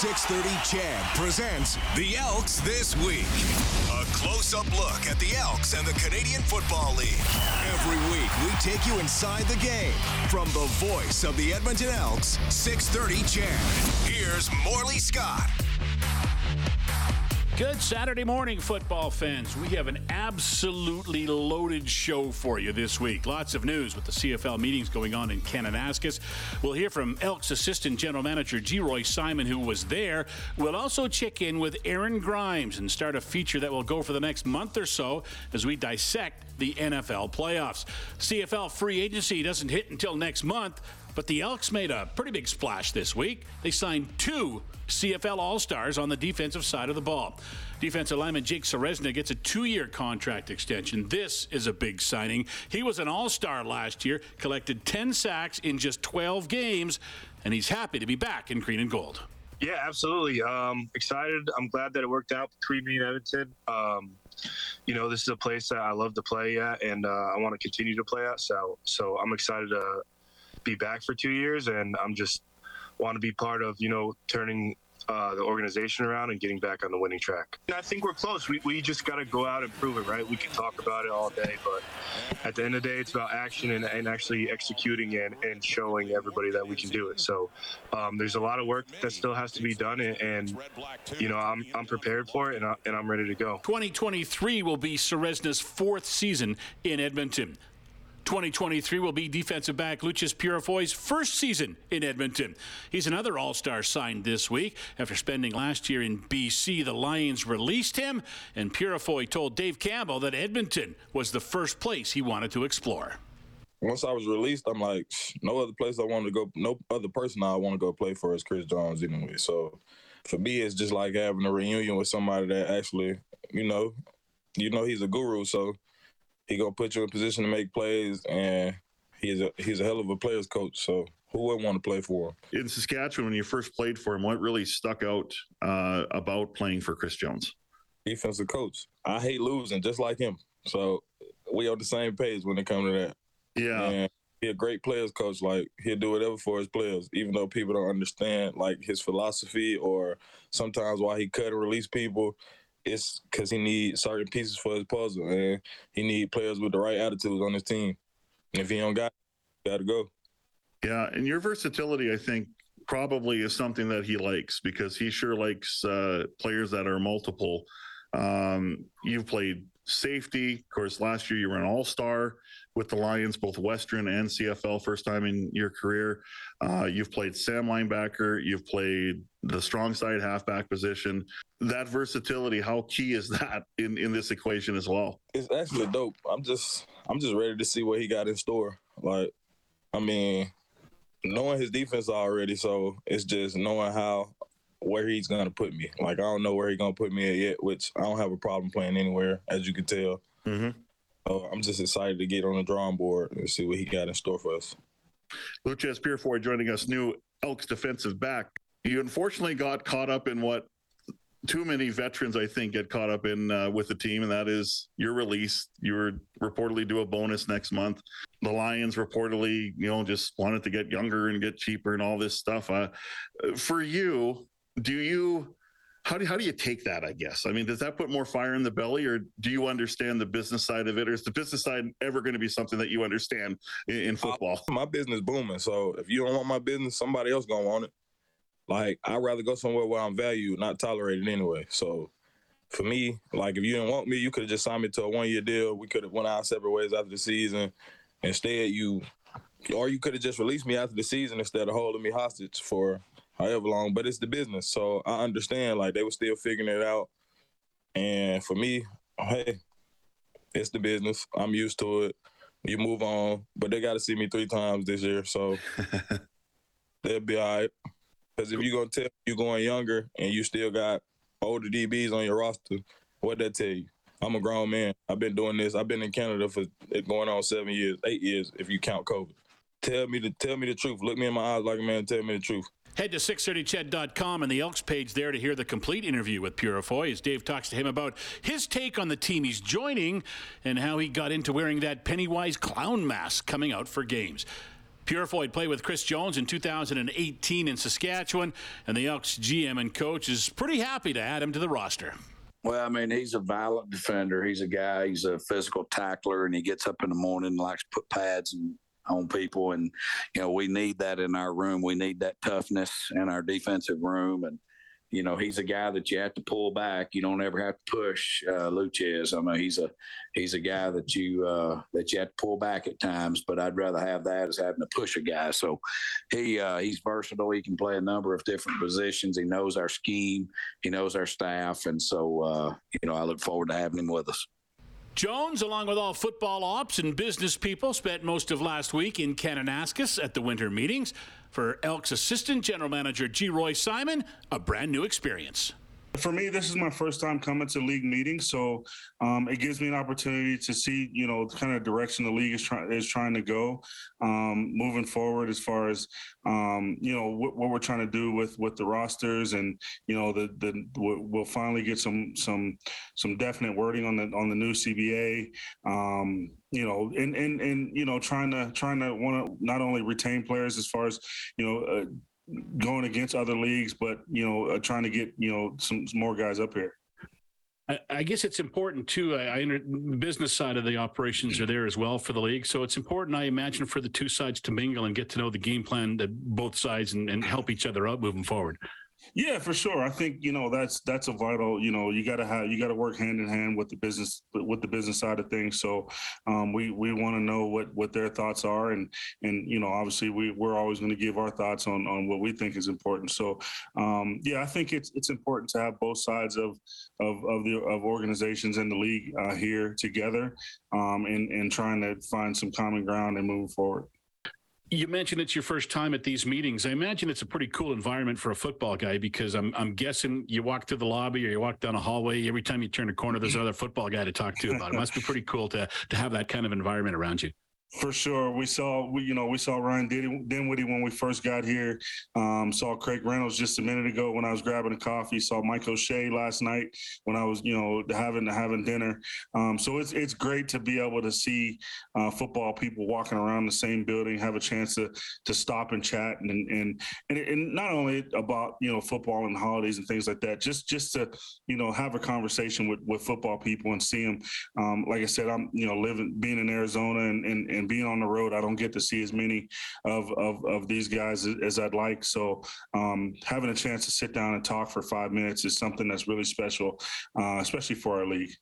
630 CHED presents the Elks This Week. A close up look at the Elks and the Canadian Football League. Every week, we take you inside the game. From the voice of the Edmonton Elks, 630 CHED. Here's Morley Scott. Good Saturday morning, football fans. We have an absolutely loaded show for you this week. Lots of news with the CFL meetings going on in Kananaskis. We'll hear from Elks Assistant General Manager Geroy Simon, who was there. We'll also check in with Aaron Grimes and start a feature that will go for the next month or so as we dissect the NFL playoffs. CFL free agency doesn't hit until next month, but the Elks made a pretty big splash this week. They signed two CFL All Stars on the defensive side of the ball. Defensive lineman Jake Ceresna gets a two year contract extension. This is a big signing. He was an All Star last year, collected 10 sacks in just 12 games, and he's happy to be back in green and gold. Yeah, absolutely. Um, excited. I'm glad that it worked out between me and Edmonton. Um, you know, this is a place that I love to play at, and uh, I want to continue to play at. So, so I'm excited to be back for two years, and I'm just want to be part of you know turning uh, the organization around and getting back on the winning track. I think we're close. We, we just got to go out and prove it, right? We can talk about it all day, but at the end of the day, it's about action and, and actually executing and, and showing everybody that we can do it. So um, there's a lot of work that still has to be done, and, and you know I'm, I'm prepared for it, and, I, and I'm ready to go. 2023 will be Ceresna's fourth season in Edmonton. 2023 will be defensive back Loucheiz Purifoy's first season in Edmonton. He's another All Star signed this week. After spending last year in BC, the Lions released him, and Purifoy told Dave Campbell that Edmonton was the first place he wanted to explore. Once I was released, I'm like, no other place I want to go, no other person I want to go play for is Chris Jones anyway. So for me, it's just like having a reunion with somebody that actually, you know, you know, he's a guru. So he gonna put you in position to make plays, and he's a he's a hell of a players coach. So who would want to play for him? In Saskatchewan, when you first played for him, what really stuck out uh, about playing for Chris Jones? Defensive coach. I hate losing, just like him. So we on the same page when it comes to that. Yeah. And he a great players coach. Like he'll do whatever for his players, even though people don't understand like his philosophy or sometimes why he cut and release people it's because he needs certain pieces for his puzzle, and he need players with the right attitudes on his team. And if he don't got, got to go. Yeah, and your versatility, I think, probably is something that he likes because he sure likes uh, players that are multiple. Um, you've played safety, of course. Last year you were an All Star with the Lions, both Western and CFL, first time in your career. Uh, you've played Sam linebacker, you've played the strong side halfback position. That versatility, how key is that in, in this equation as well? It's actually dope. I'm just I'm just ready to see what he got in store. Like, I mean, knowing his defense already, so it's just knowing how where he's gonna put me. Like I don't know where he's gonna put me at yet, which I don't have a problem playing anywhere, as you can tell. Mm-hmm. So I'm just excited to get on the drawing board and see what he got in store for us. Loucheiz Purifoy joining us, new Elks defensive back. You unfortunately got caught up in what too many veterans, I think, get caught up in uh, with the team, and that is your release. You were reportedly due a bonus next month. The Lions reportedly, you know, just wanted to get younger and get cheaper and all this stuff. Uh, for you, do you? How do, how do you take that? I guess. I mean, does that put more fire in the belly, or do you understand the business side of it, or is the business side ever going to be something that you understand in, in football? My business booming, so if you don't want my business, somebody else gonna want it. Like I'd rather go somewhere where I'm valued, not tolerated anyway. So for me, like if you didn't want me, you could have just signed me to a one year deal. We could have went our separate ways after the season. Instead, you or you could have just released me after the season instead of holding me hostage for however long. But it's the business, so I understand. Like they were still figuring it out, and for me, hey, it's the business. I'm used to it. You move on, but they got to see me three times this year, so they'll be all right. Because if you're gonna tell you're going younger and you still got older DBs on your roster, what that tell you? I'm a grown man. I've been doing this. I've been in Canada for going on seven years, eight years, if you count COVID. Tell me the tell me the truth. Look me in my eyes like a man. Tell me the truth. Head to 630ched.com and the Elks page there to hear the complete interview with Purifoy as Dave talks to him about his take on the team he's joining and how he got into wearing that Pennywise clown mask coming out for games. Purifoy played with Chris Jones in 2018 in Saskatchewan, and the Elks GM and coach is pretty happy to add him to the roster. Well, I mean, he's a violent defender. He's a guy. He's a physical tackler, and he gets up in the morning and likes to put pads and on people. And you know, we need that in our room. We need that toughness in our defensive room. And you know, he's a guy that you have to pull back. You don't ever have to push uh, Loucheiz. I mean, he's a he's a guy that you uh, that you have to pull back at times. But I'd rather have that as having to push a guy. So he uh, he's versatile. He can play a number of different positions. He knows our scheme. He knows our staff, and so uh, you know, I look forward to having him with us. Jones, along with all football ops and business people, spent most of last week in Kananaskis at the winter meetings. For Elks assistant general manager Geroy Simon, a brand new experience. For me, this is my first time coming to league meetings, so um, it gives me an opportunity to see, you know, the kind of direction the league is trying is trying to go, um, moving forward as far as, um, you know, what, what, we're trying to do with with the rosters, and you know, the the we'll finally get some some some definite wording on the on the new CBA, um, you know, and and and you know, trying to trying to want to not only retain players as far as you know. Uh, going against other leagues, but you know, uh, trying to get you know some, some more guys up here. I guess it's important too. I, I the business side of the operations are there as well for the league, so it's important, I imagine, for the two sides to mingle and get to know the game plan that both sides and, and help each other out moving forward. Yeah, for sure. I think you know that's that's a vital. You know, you got to have you got to work hand in hand with the business with the business side of things. So um, we we want to know what what their thoughts are, and and you know, obviously we we're always going to give our thoughts on on what we think is important. So um, yeah, I think it's it's important to have both sides of of of the of organizations in the league uh, here together, um, and and trying to find some common ground and moving forward. You mentioned it's your first time at these meetings. I imagine it's a pretty cool environment for a football guy because I'm I'm guessing you walk through the lobby or you walk down a hallway. Every time you turn a corner, there's another football guy to talk to about. It must be pretty cool to to have that kind of environment around you. For sure, we saw we you know we saw Ryan Dinwiddie when we first got here. Um, saw Craig Reynolds just a minute ago when I was grabbing a coffee. Saw Mike O'Shea last night when I was you know having having dinner. Um, so it's it's great to be able to see uh, football people walking around the same building, have a chance to to stop and chat and and and, and not only about you know football and holidays and things like that, just just to you know have a conversation with with football people and see them. Um, like I said, I'm you know living being in Arizona and and and being on the road, I don't get to see as many of of, of these guys as, I'd like. So um, having a chance to sit down and talk for five minutes is something that's really special, uh, especially for our league.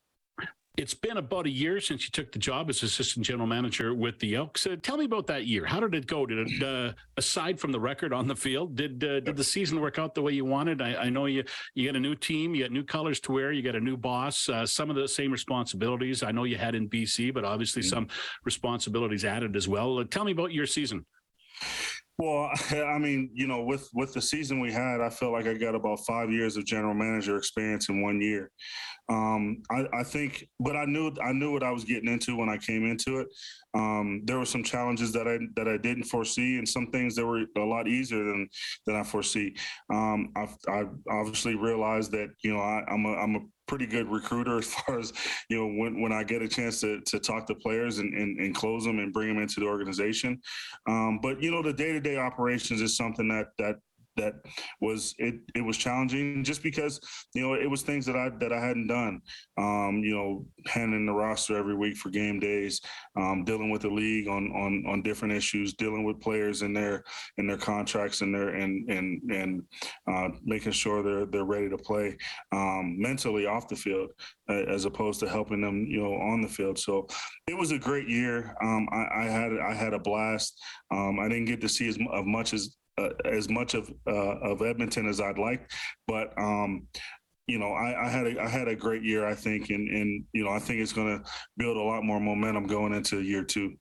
It's been about a year since you took the job as assistant general manager with the Elks. Uh, tell me about that year. How did it go? Did it, uh, aside from the record on the field, did uh, did the season work out the way you wanted? I, I, know you you got a new team, you got new colors to wear, you got a new boss, uh, some of the same responsibilities. I know you had in BC, but obviously mm-hmm. some responsibilities added as well. Uh, tell me about your season. Well, I mean, you know, with with the season we had, I felt like I got about five years of general manager experience in one year. Um, I, I, think, but I knew I knew what I was getting into when I came into it. Um, there were some challenges that I that I didn't foresee, and some things that were a lot easier than than I foresee. Um, I've, i obviously realized that you know I, am a I'm a pretty good recruiter as far as you know when, when I get a chance to, to talk to players and, and, and close them and bring them into the organization. Um, but you know the day to day operations is something that that that was it it was challenging just because you know it was things that I that I hadn't done. Um, you know handling the roster every week for game days um, dealing with the league on on on different issues dealing with players in their in their contracts and their and and and uh, making sure they're they're ready to play um, mentally off the field uh, as opposed to helping them you know on the field. So it was a great year. Um, I, I, had I had a blast. Um, I didn't get to see as much as uh, as much of uh, of Edmonton as I'd like, but um, you know, I, I, had a I had a great year, I think, and and you know, I think it's going to build a lot more momentum going into year two.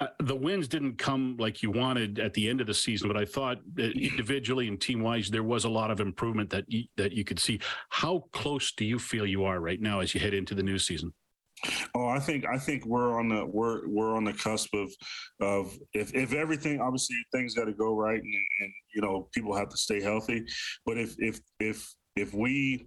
Uh, the wins didn't come like you wanted at the end of the season, but I thought individually and team wise, there was a lot of improvement that you, that you could see. How close do you feel you are right now as you head into the new season? Oh, I think I think we're on the we're we're on the cusp of of if if everything obviously things got to go right and, and you know people have to stay healthy, but if if if if we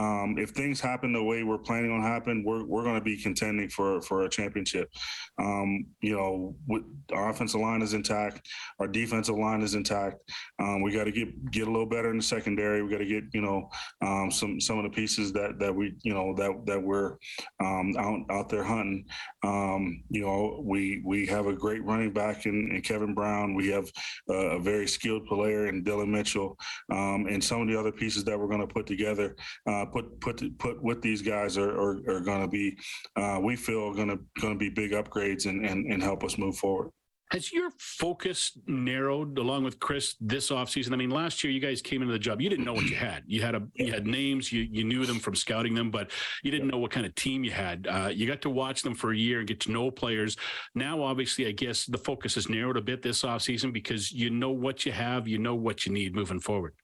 um, if things happen the way we're planning on happen, we're we're going to be contending for for a championship. Um, you know, with, our offensive line is intact, our defensive line is intact. Um, we got to get get a little better in the secondary. We got to get you know um, some some of the pieces that that we you know that that we're um, out out there hunting. Um, you know, we we have a great running back in, in Kevin Brown. We have a, very skilled player in Dillon Mitchell, and some of the other pieces that we're going to put together, uh, put put put with these guys are are, are going to be, uh, we feel going to going to be big upgrades and, and and help us move forward. Has your focus narrowed along with Chris this offseason? I mean, last year you guys came into the job. You didn't know what you had. You had a you had names, you you knew them from scouting them, but you didn't know what kind of team you had. Uh, you got to watch them for a year and get to know players. Now, obviously, I guess the focus has narrowed a bit this offseason because you know what you have, you know what you need moving forward.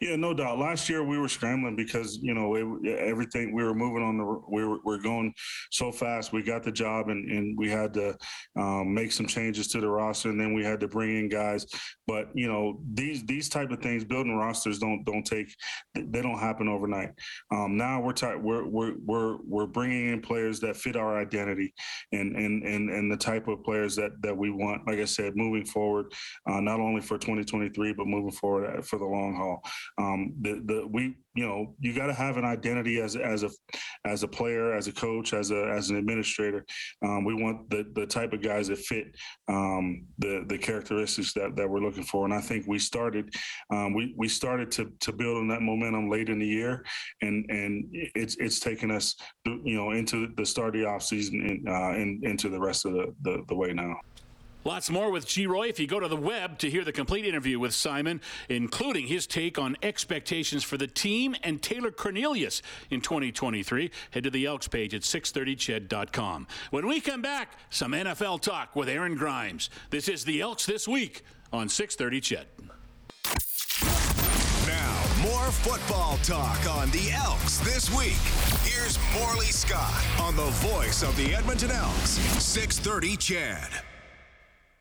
Yeah, no doubt. Last year we were scrambling because you know everything we were moving on the we were we're going so fast. We got the job and, and we had to um, make some changes to the roster, and then we had to bring in guys. But you know these these type of things, building rosters don't don't take they don't happen overnight. Um, now we're, t- we're we're we're we're bringing in players that fit our identity and and and and the type of players that that we want. Like I said, moving forward, uh, not only for 2023 but moving forward uh, for the long haul. Um, the the we you know you got to have an identity as as a as a player, as a coach, as a as an administrator. Um, we want the the type of guys that fit um, the the characteristics that that we're looking for. And I think we started um, we we started to to build on that momentum late in the year, and and it's it's taken us you know into the start of the off season and, uh, and into the rest of the, the, the way now. Lots more with Geroy. if you go to the web to hear the complete interview with Simon, including his take on expectations for the team and Taylor Cornelius in 2023. Head to the Elks page at 630ched.com. When we come back, some NFL talk with Aaron Grimes. This is the Elks This Week on 630 Ched. Now, more football talk on the Elks This Week. Here's Morley Scott on the voice of the Edmonton Elks, 630 Ched.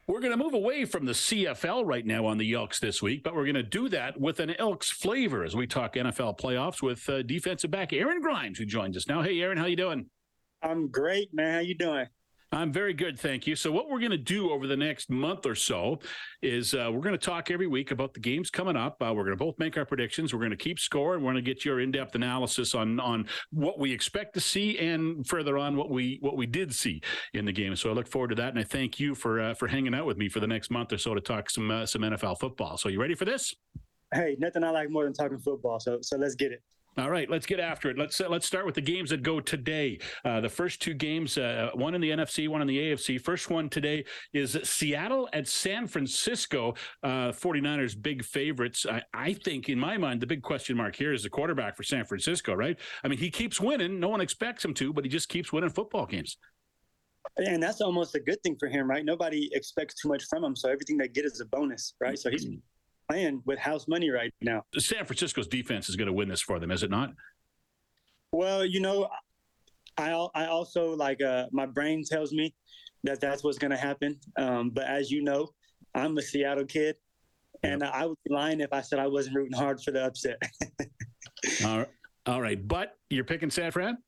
We're going to move away from the CFL right now on the Elks this week, but we're going to do that with an Elks flavor as we talk NFL playoffs with uh, defensive back Aaron Grimes, who joins us now. Hey, Aaron, how you doing? I'm great, man. How you doing? I'm very good, thank you. So, what we're going to do over the next month or so is uh, we're going to talk every week about the games coming up. Uh, we're going to both make our predictions. We're going to keep score, and we're going to get your in-depth analysis on on what we expect to see, and further on what we what we did see in the game. So, I look forward to that, and I thank you for uh, for hanging out with me for the next month or so to talk some uh, some NFL football. So, you ready for this? Hey, nothing I like more than talking football. So, so let's get it. All right, let's get after it. Let's uh, let's start with the games that go today. Uh, the first two games, uh, one in the NFC, one in the AFC. First one today is Seattle at San Francisco. Uh, 49ers big favorites. I, I, think, in my mind, the big question mark here is the quarterback for San Francisco. Right? I mean, he keeps winning. No one expects him to, but he just keeps winning football games. And that's almost a good thing for him, right? Nobody expects too much from him, so everything they get is a bonus, right? So he's playing with house money right now. San Francisco's defense is going to win this for them, is it not? Well, you know, I I also like uh, my brain tells me that that's what's going to happen. Um, but as you know, I'm a Seattle kid, and yep. I would be lying if I said I wasn't rooting hard for the upset. all, right. all right, but you're picking San Fran.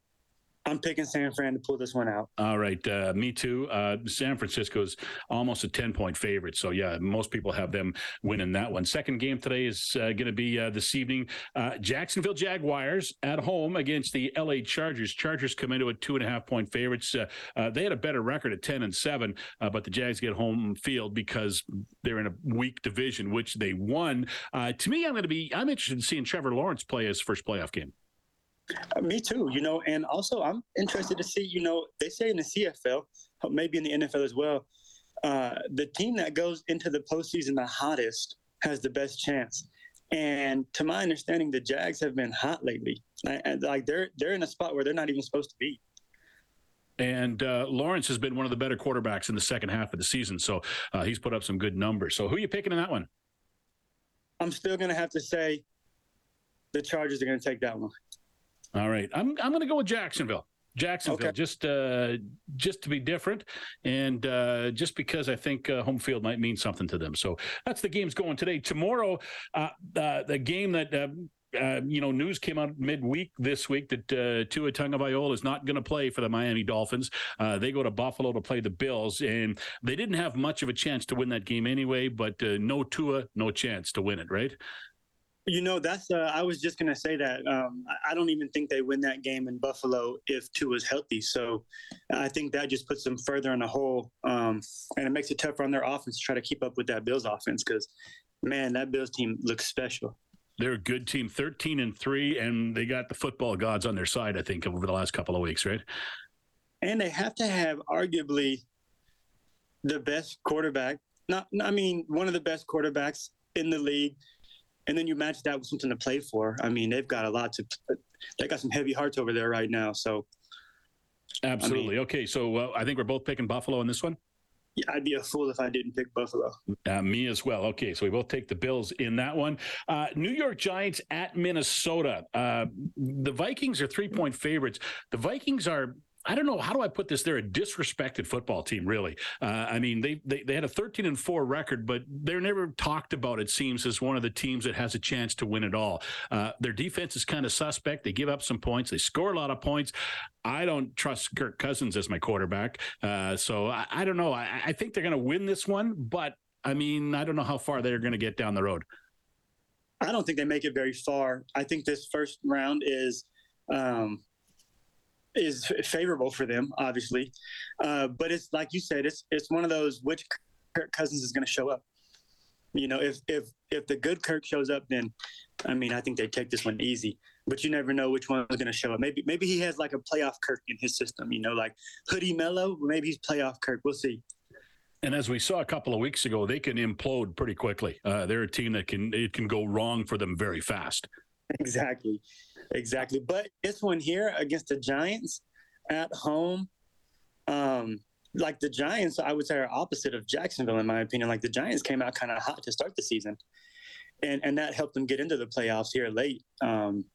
I'm picking San Fran to pull this one out. All right, uh, me too. Uh, San Francisco's almost a ten point favorite, so yeah, most people have them winning that one. Second game today is uh, going to be uh, this evening. Uh, Jacksonville Jaguars at home against the L.A. Chargers. Chargers come into a two and a half point favorites. Uh, they had a better record at ten and seven, but the Jags get home field because they're in a weak division, which they won. to me, I'm going to be I'm interested in seeing Trevor Lawrence play his first playoff game. Uh, me too, you know, and also I'm interested to see, you know, they say in the CFL, maybe in the NFL as well, uh, the team that goes into the postseason the hottest has the best chance. And to my understanding, the Jags have been hot lately. Like they're they're in a spot where they're not even supposed to be. And uh, Lawrence has been one of the better quarterbacks in the second half of the season, so uh, he's put up some good numbers. So who are you picking in that one? I'm still going to have to say the Chargers are going to take that one. All right, I'm I'm going to go with Jacksonville. Jacksonville, okay. just uh, just to be different, and uh, just because I think uh, home field might mean something to them. So that's the game's going today. Tomorrow, uh, uh, the game that uh, uh, you know, news came out midweek this week that uh, Tua Tagovailoa is not going to play for the Miami Dolphins. Uh, they go to Buffalo to play the Bills, and they didn't have much of a chance to win that game anyway. But uh, no Tua, no chance to win it, right? You know, that's. Uh, I was just gonna say that. Um, I don't even think they win that game in Buffalo if Tua is healthy. So, I think that just puts them further in the hole, um, and it makes it tougher on their offense to try to keep up with that Bills offense. Because, man, that Bills team looks special. They're a good team, thirteen and three, and they got the football gods on their side. I think over the last couple of weeks, right? And they have to have arguably the best quarterback. Not, I mean, one of the best quarterbacks in the league and then you match that with something to play for. I mean, they've got a lot to. They got some heavy hearts over there right now. So, absolutely. I mean, okay, so uh, I think we're both picking Buffalo in this one. Yeah, I'd be a fool if I didn't pick Buffalo. Uh, me as well. Okay, so we both take the Bills in that one. Uh, New York Giants at Minnesota. Uh, the Vikings are three point favorites. The Vikings are I don't know how do I put this. They're a disrespected football team, really. Uh, I mean, they, they they had a 13 and four record, but they're never talked about. It seems as one of the teams that has a chance to win it all. Uh, their defense is kind of suspect. They give up some points. They score a lot of points. I don't trust Kirk Cousins as my quarterback, uh, so I, I, don't know. I, I think they're going to win this one, but I mean, I don't know how far they're going to get down the road. I don't think they make it very far. I think this first round is. Um, is favorable for them, obviously. Uh, but it's like you said, it's it's one of those which Kirk Cousins is going to show up. You know, if if if the good Kirk shows up, then I mean, I think they take this one easy. But you never know which one is going to show up. Maybe maybe he has like a playoff Kirk in his system. You know, like Hoodie Melo. Maybe he's playoff Kirk. We'll see. And as we saw a couple of weeks ago, they can implode pretty quickly. Uh, they're a team that can it can go wrong for them very fast. Exactly. Exactly. But this one here against the Giants at home, um, like the Giants, I would say are opposite of Jacksonville in my opinion. Like the Giants came out kind of hot to start the season, and and that helped them get into the playoffs here late. Um,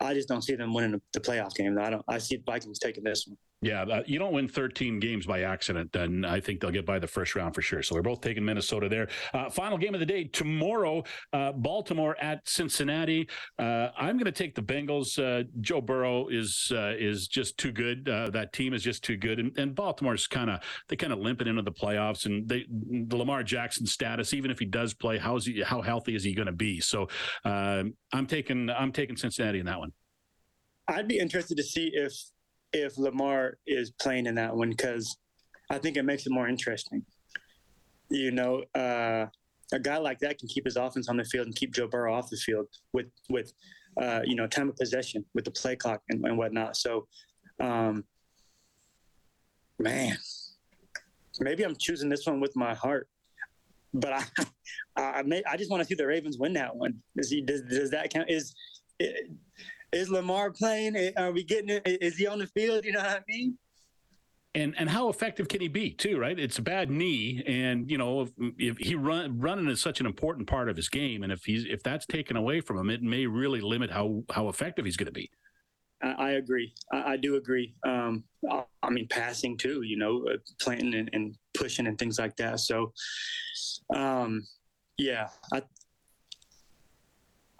I just don't see them winning the playoff game. I don't. I see Vikings taking this one. Yeah, uh, you don't win 13 games by accident, then I think they'll get by the first round for sure. So we're both taking Minnesota there. Uh, final game of the day tomorrow, uh, Baltimore at Cincinnati. Uh, I'm going to take the Bengals. Uh, Joe Burrow is uh, is just too good. that team is just too good, and, and Baltimore's kind of they kind of limping into the playoffs. And they, the Lamar Jackson status, even if he does play, how's he? How healthy is he going to be? So I'm taking I'm taking Cincinnati in that one. I'd be interested to see if if Lamar is playing in that one because I think it makes it more interesting. You know, uh, a guy like that can keep his offense on the field and keep Joe Burrow off the field with with uh, you know time of possession with the play clock and, and whatnot. So, um, man, maybe I'm choosing this one with my heart, but I I, may, I just want to see the Ravens win that one. Does he does, does that count? Is it, is Lamar playing? Are we getting it? Is he on the field? You know what I mean? and and how effective can he be too right it's a bad knee and you know if, if, he run running is such an important part of his game and if he's if that's taken away from him it may really limit how how effective he's going to be I, I agree I, I, do agree um, I, I, mean passing too you know uh, planting and, and, pushing and things like that so um, yeah I,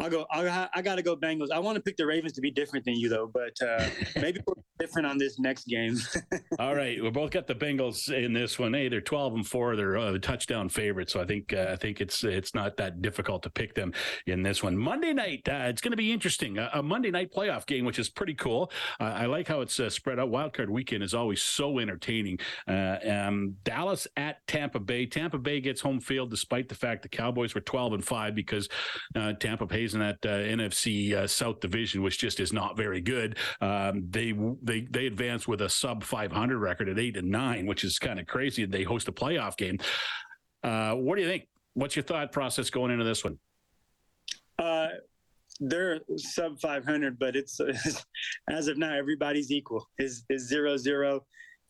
I'll go. I'll, I got to go Bengals. I want to pick the Ravens to be different than you though, but uh, maybe we're different on this next game. All right, we both got the Bengals in this one. Hey, they're twelve and four. They're a touchdown favorite, so I think uh, I think it's it's not that difficult to pick them in this one. Monday night, uh, it's going to be interesting. A, Monday night playoff game, which is pretty cool. I like how it's uh, spread out. Wildcard weekend is always so entertaining. Uh, um, Dallas at Tampa Bay. Tampa Bay gets home field despite the fact the Cowboys were twelve and five because uh, Tampa Bay's in that uh, NFC uh, South division, which just is not very good. Um, they they they advance with a sub 500 record at eight and nine, which is kind of crazy. They host a playoff game. Uh, what do you think? What's your thought process going into this one? Uh, they're sub 500, but it's as of now everybody's equal. Is is zero zero.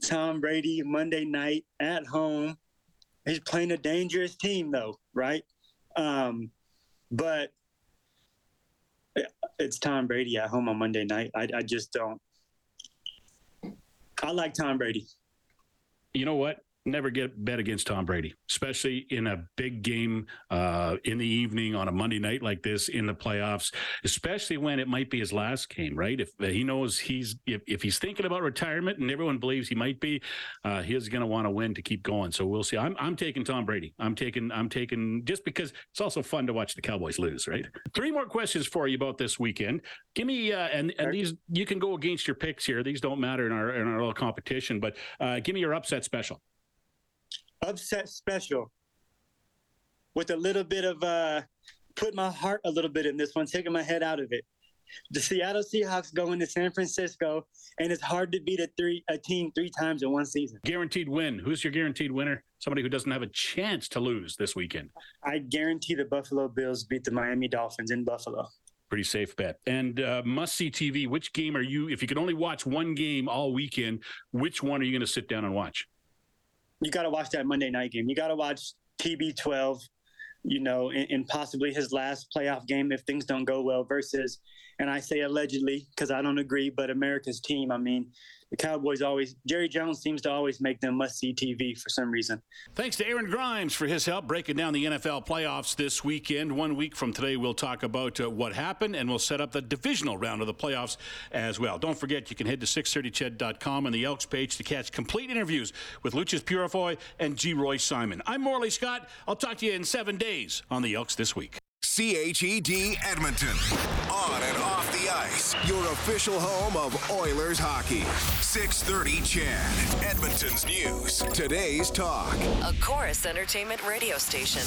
Tom Brady Monday night at home. He's playing a dangerous team though, right? Um, but it's Tom Brady at home on Monday night. I, I just don't. I like Tom Brady. You know what? Never get bet against Tom Brady, especially in a big game uh, in the evening on a Monday night like this in the playoffs, especially when it might be his last game, right? If uh, he knows he's if, if he's thinking about retirement and everyone believes he might be, uh, he's going to want to win to keep going. So we'll see. I'm I'm taking Tom Brady. I'm taking I'm taking just because it's also fun to watch the Cowboys lose, right? Three more questions for you about this weekend. Give me uh, and and these you can go against your picks here. These don't matter in our in our little competition, but uh, give me your upset special upset special with a little bit of uh put my heart a little bit in this one, taking my head out of it. The Seattle Seahawks going to San Francisco, and it's hard to beat a three a team three times in one season. Guaranteed win. Who's your guaranteed winner? Somebody who doesn't have a chance to lose this weekend. I guarantee the Buffalo Bills beat the Miami Dolphins in Buffalo. Pretty safe bet. And uh, must see TV. Which game are you? If you could only watch one game all weekend, which one are you going to sit down and watch? You got to watch that Monday night game. You got to watch TB12, you know, and, in, possibly his last playoff game if things don't go well versus, and I say allegedly because I don't agree, but America's team. I mean, the Cowboys always Jerry Jones seems to always make them must see TV for some reason. Thanks to Aaron Grimes for his help breaking down the NFL playoffs this weekend. One week from today, we'll talk about uh, what happened and we'll set up the divisional round of the playoffs as well. Don't forget, you can head to 630ched.com and the Elks page to catch complete interviews with Loucheiz Purifoy and Geroy Simon. I'm Morley Scott. I'll talk to you in seven days on the Elks this week. CHED Edmonton. On and off the ice. Your official home of Oilers hockey. 630 CHED. Edmonton's news. Today's talk. A Corus Entertainment radio station.